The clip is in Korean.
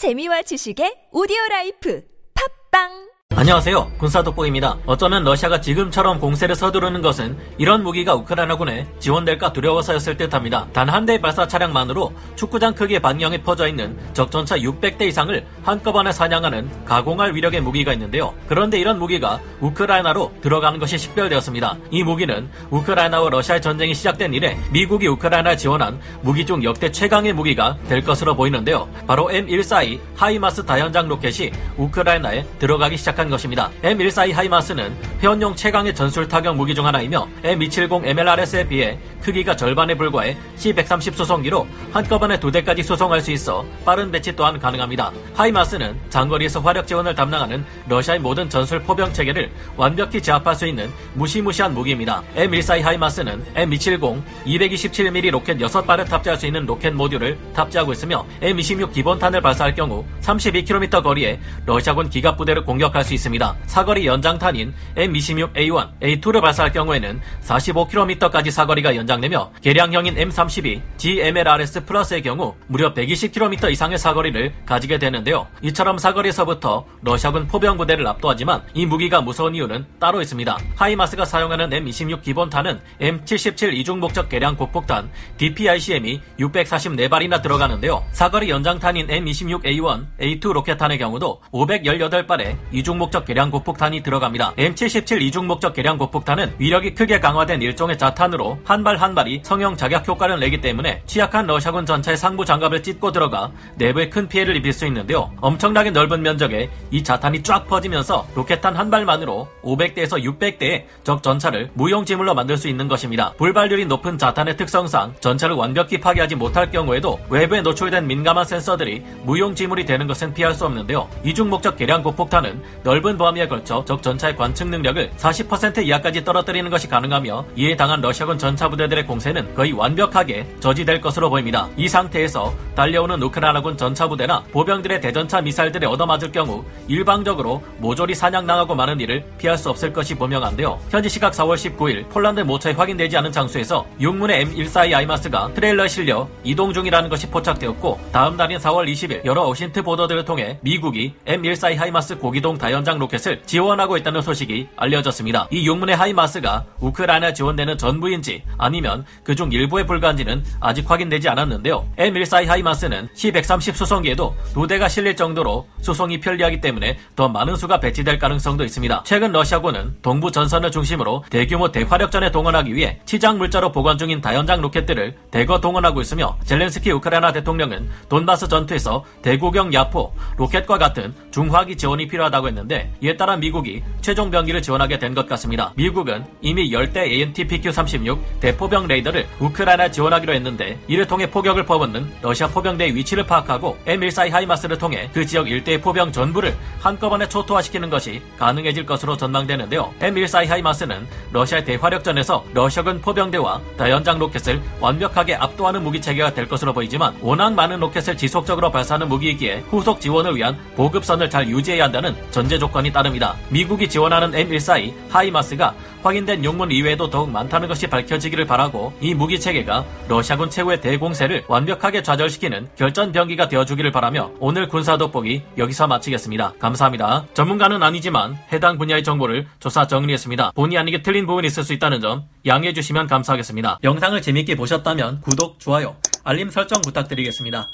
재미와 지식의 오디오 라이프. 팟빵 안녕하세요. 군사독보입니다. 어쩌면 러시아가 지금처럼 공세를 서두르는 것은 이런 무기가 우크라이나군에 지원될까 두려워서였을 듯합니다. 단 한 대의 발사 차량만으로 축구장 크기의 반경에 퍼져 있는 적전차 600대 이상을 한꺼번에 사냥하는 가공할 위력의 무기가 있는데요. 그런데 이런 무기가 우크라이나로 들어가는 것이 식별되었습니다. 이 무기는 우크라이나와 러시아의 전쟁이 시작된 이래 미국이 우크라이나에 지원한 무기 중 역대 최강의 무기가 될 것으로 보이는데요. 바로 M142 하이마스 다연장 로켓이 우크라이나에 들어가기 시작한 것입니다. M142 하이마스는 회원용 최강의 전술 타격 무기 중 하나이며 M270 MLRS에 비해 크기가 절반에 불과해 C130 수송기로 한꺼번에 두 대까지 수송할 수 있어 빠른 배치 또한 가능합니다. 하이마스는 장거리에서 화력 지원을 담당하는 러시아의 모든 전술 포병 체계를 완벽히 제압할 수 있는 무시무시한 무기입니다. M142 하이마스는 M270 227mm 로켓 6발을 탑재할 수 있는 로켓 모듈을 탑재하고 있으며 M26 기본탄을 발사할 경우 32km 거리에 러시아군 기갑 부대를 공격할 수 있습니다. 사거리 연장탄인 M26A1, A2를 발사할 경우에는 45km까지 사거리가 연장되며 개량형인 M32, GMLRS 플러스의 경우 무려 120km 이상의 사거리를 가지게 되는데요. 이처럼 사거리에서부터 러시아군 포병 부대를 압도하지만 이 무기가 무서운 이유는 따로 있습니다. 하이마스가 사용하는 M26 기본탄은 M77 이중 목적 개량 곡폭탄 DPICM이 644발이나 들어가는데요. 사거리 연장탄인 M26A1, A2 로켓탄의 경우도 518발의 이중 목적 개량 곡폭탄이 들어갑니다. M77 이중 목적 개량 곡폭탄은 위력이 크게 강화된 일종의 자탄으로 한 발 한 발이 성형 자격 효과를 내기 때문에 취약한 러시아군 전차의 상부 장갑을 찢고 들어가 내부에 큰 피해를 입힐 수 있는데요. 엄청나게 넓은 면적에 이 자탄이 쫙 퍼지면서 로켓탄 한 발만으로 500대에서 600대의 적 전차를 무용지물로 만들 수 있는 것입니다. 불발률이 높은 자탄의 특성상 전차를 완벽히 파괴하지 못할 경우에도 외부에 노출된 민감한 센서들이 무용지물이 되는 것은 피할 수 없는데요. 이중 목적 개량 고폭탄은 넓은 범위에 걸쳐 적 전차의 관측 능력을 40% 이하까지 떨어뜨리는 것이 가능하며 이에 당한 러시아군 전차 부대들의 공세는 거의 완벽하게 저지될 것으로 보입니다. 이 상태에서 달려오는 우크라이나군 전차 부대나 보병들의 대전차 미사일들에 얻어맞을 경우 일방적으로 모조리 사냥당하고 마는 일을 피할 수 없을 것이 분명한데요. 현지 시각 4월 19일 폴란드 모처에 확인되지 않은 장소에서 육문의 M142 하이마스가 트레일러에 실려 이동 중이라는 것이 포착되었고 다음 날인 4월 20일 여러 OSINT 보도들을 통해 미국이 M142 하이마스 고기동 다연장 로켓을 지원하고 있다는 소식이 알려졌습니다. 이 육문의 하이마스가 우크라이나 지원되는 전부인지 아니면 그중 일부에 불과한지는 아직 확인되지 않았는데요. M142 하이마스는 C130 수송기에도 두 대가 실릴 정도로 수송이 편리하기 때문에 더 많은 수가 배치될 가능성도 있습니다. 최근 러시아군은 동부 전선을 중심으로 대규모 대화력전에 동원하기 위해 치장 물자로 보관 중인 다연장 로켓들을 대거 동원하고 있으며 젤렌스키 우크라이나 대통령은 돈바스 전투에서 대구경 야포 로켓과 같은 중화기 지원이 필요하다고 했는데 이에 따라 미국이 최종 병기를 지원하게 된 것 같습니다. 미국은 이미 열대 AN/TPQ-36 대포병 레이더를 우크라이나 지원하기로 했는데 이를 통해 포격을 퍼붓는 러시아 포병대의 위치를 파악하고 M142 하이마스를 통해 그 지역 일대의 포병 전부를 한꺼번에 초토화시키는 것이 가능해질 것으로 전망되는데요. M142 하이마스는 러시아의 대화력전에서 러시아군 포병대와 다연장 로켓을 완벽하게 압도하는 무기 체계가 될 것으로 보이지만 워낙 많은 로켓을 지속적으로 발사하는 무기이기에 후속 지원을 위한 보급선을 잘 유지해야 한다는 전제 조건이 따릅니다. 미국이 지원하는 M142 하이마스가 확인된 용문 이외에도 더욱 많다는 것이 밝혀지기를 바라고 이 무기 체계가 러시아군 최후의 대공세를 완벽하게 좌절시키는 결전 병기가 되어주기를 바라며 오늘 군사 돋보기 여기서 마치겠습니다. 감사합니다. 전문가는 아니지만 해당 분야의 정보를 조사 정리했습니다. 본의 아니게 틀린 부분이 있을 수 있다는 점 양해해 주시면 감사하겠습니다. 영상을 재밌게 보셨다면 구독, 좋아요, 알림 설정 부탁드리겠습니다.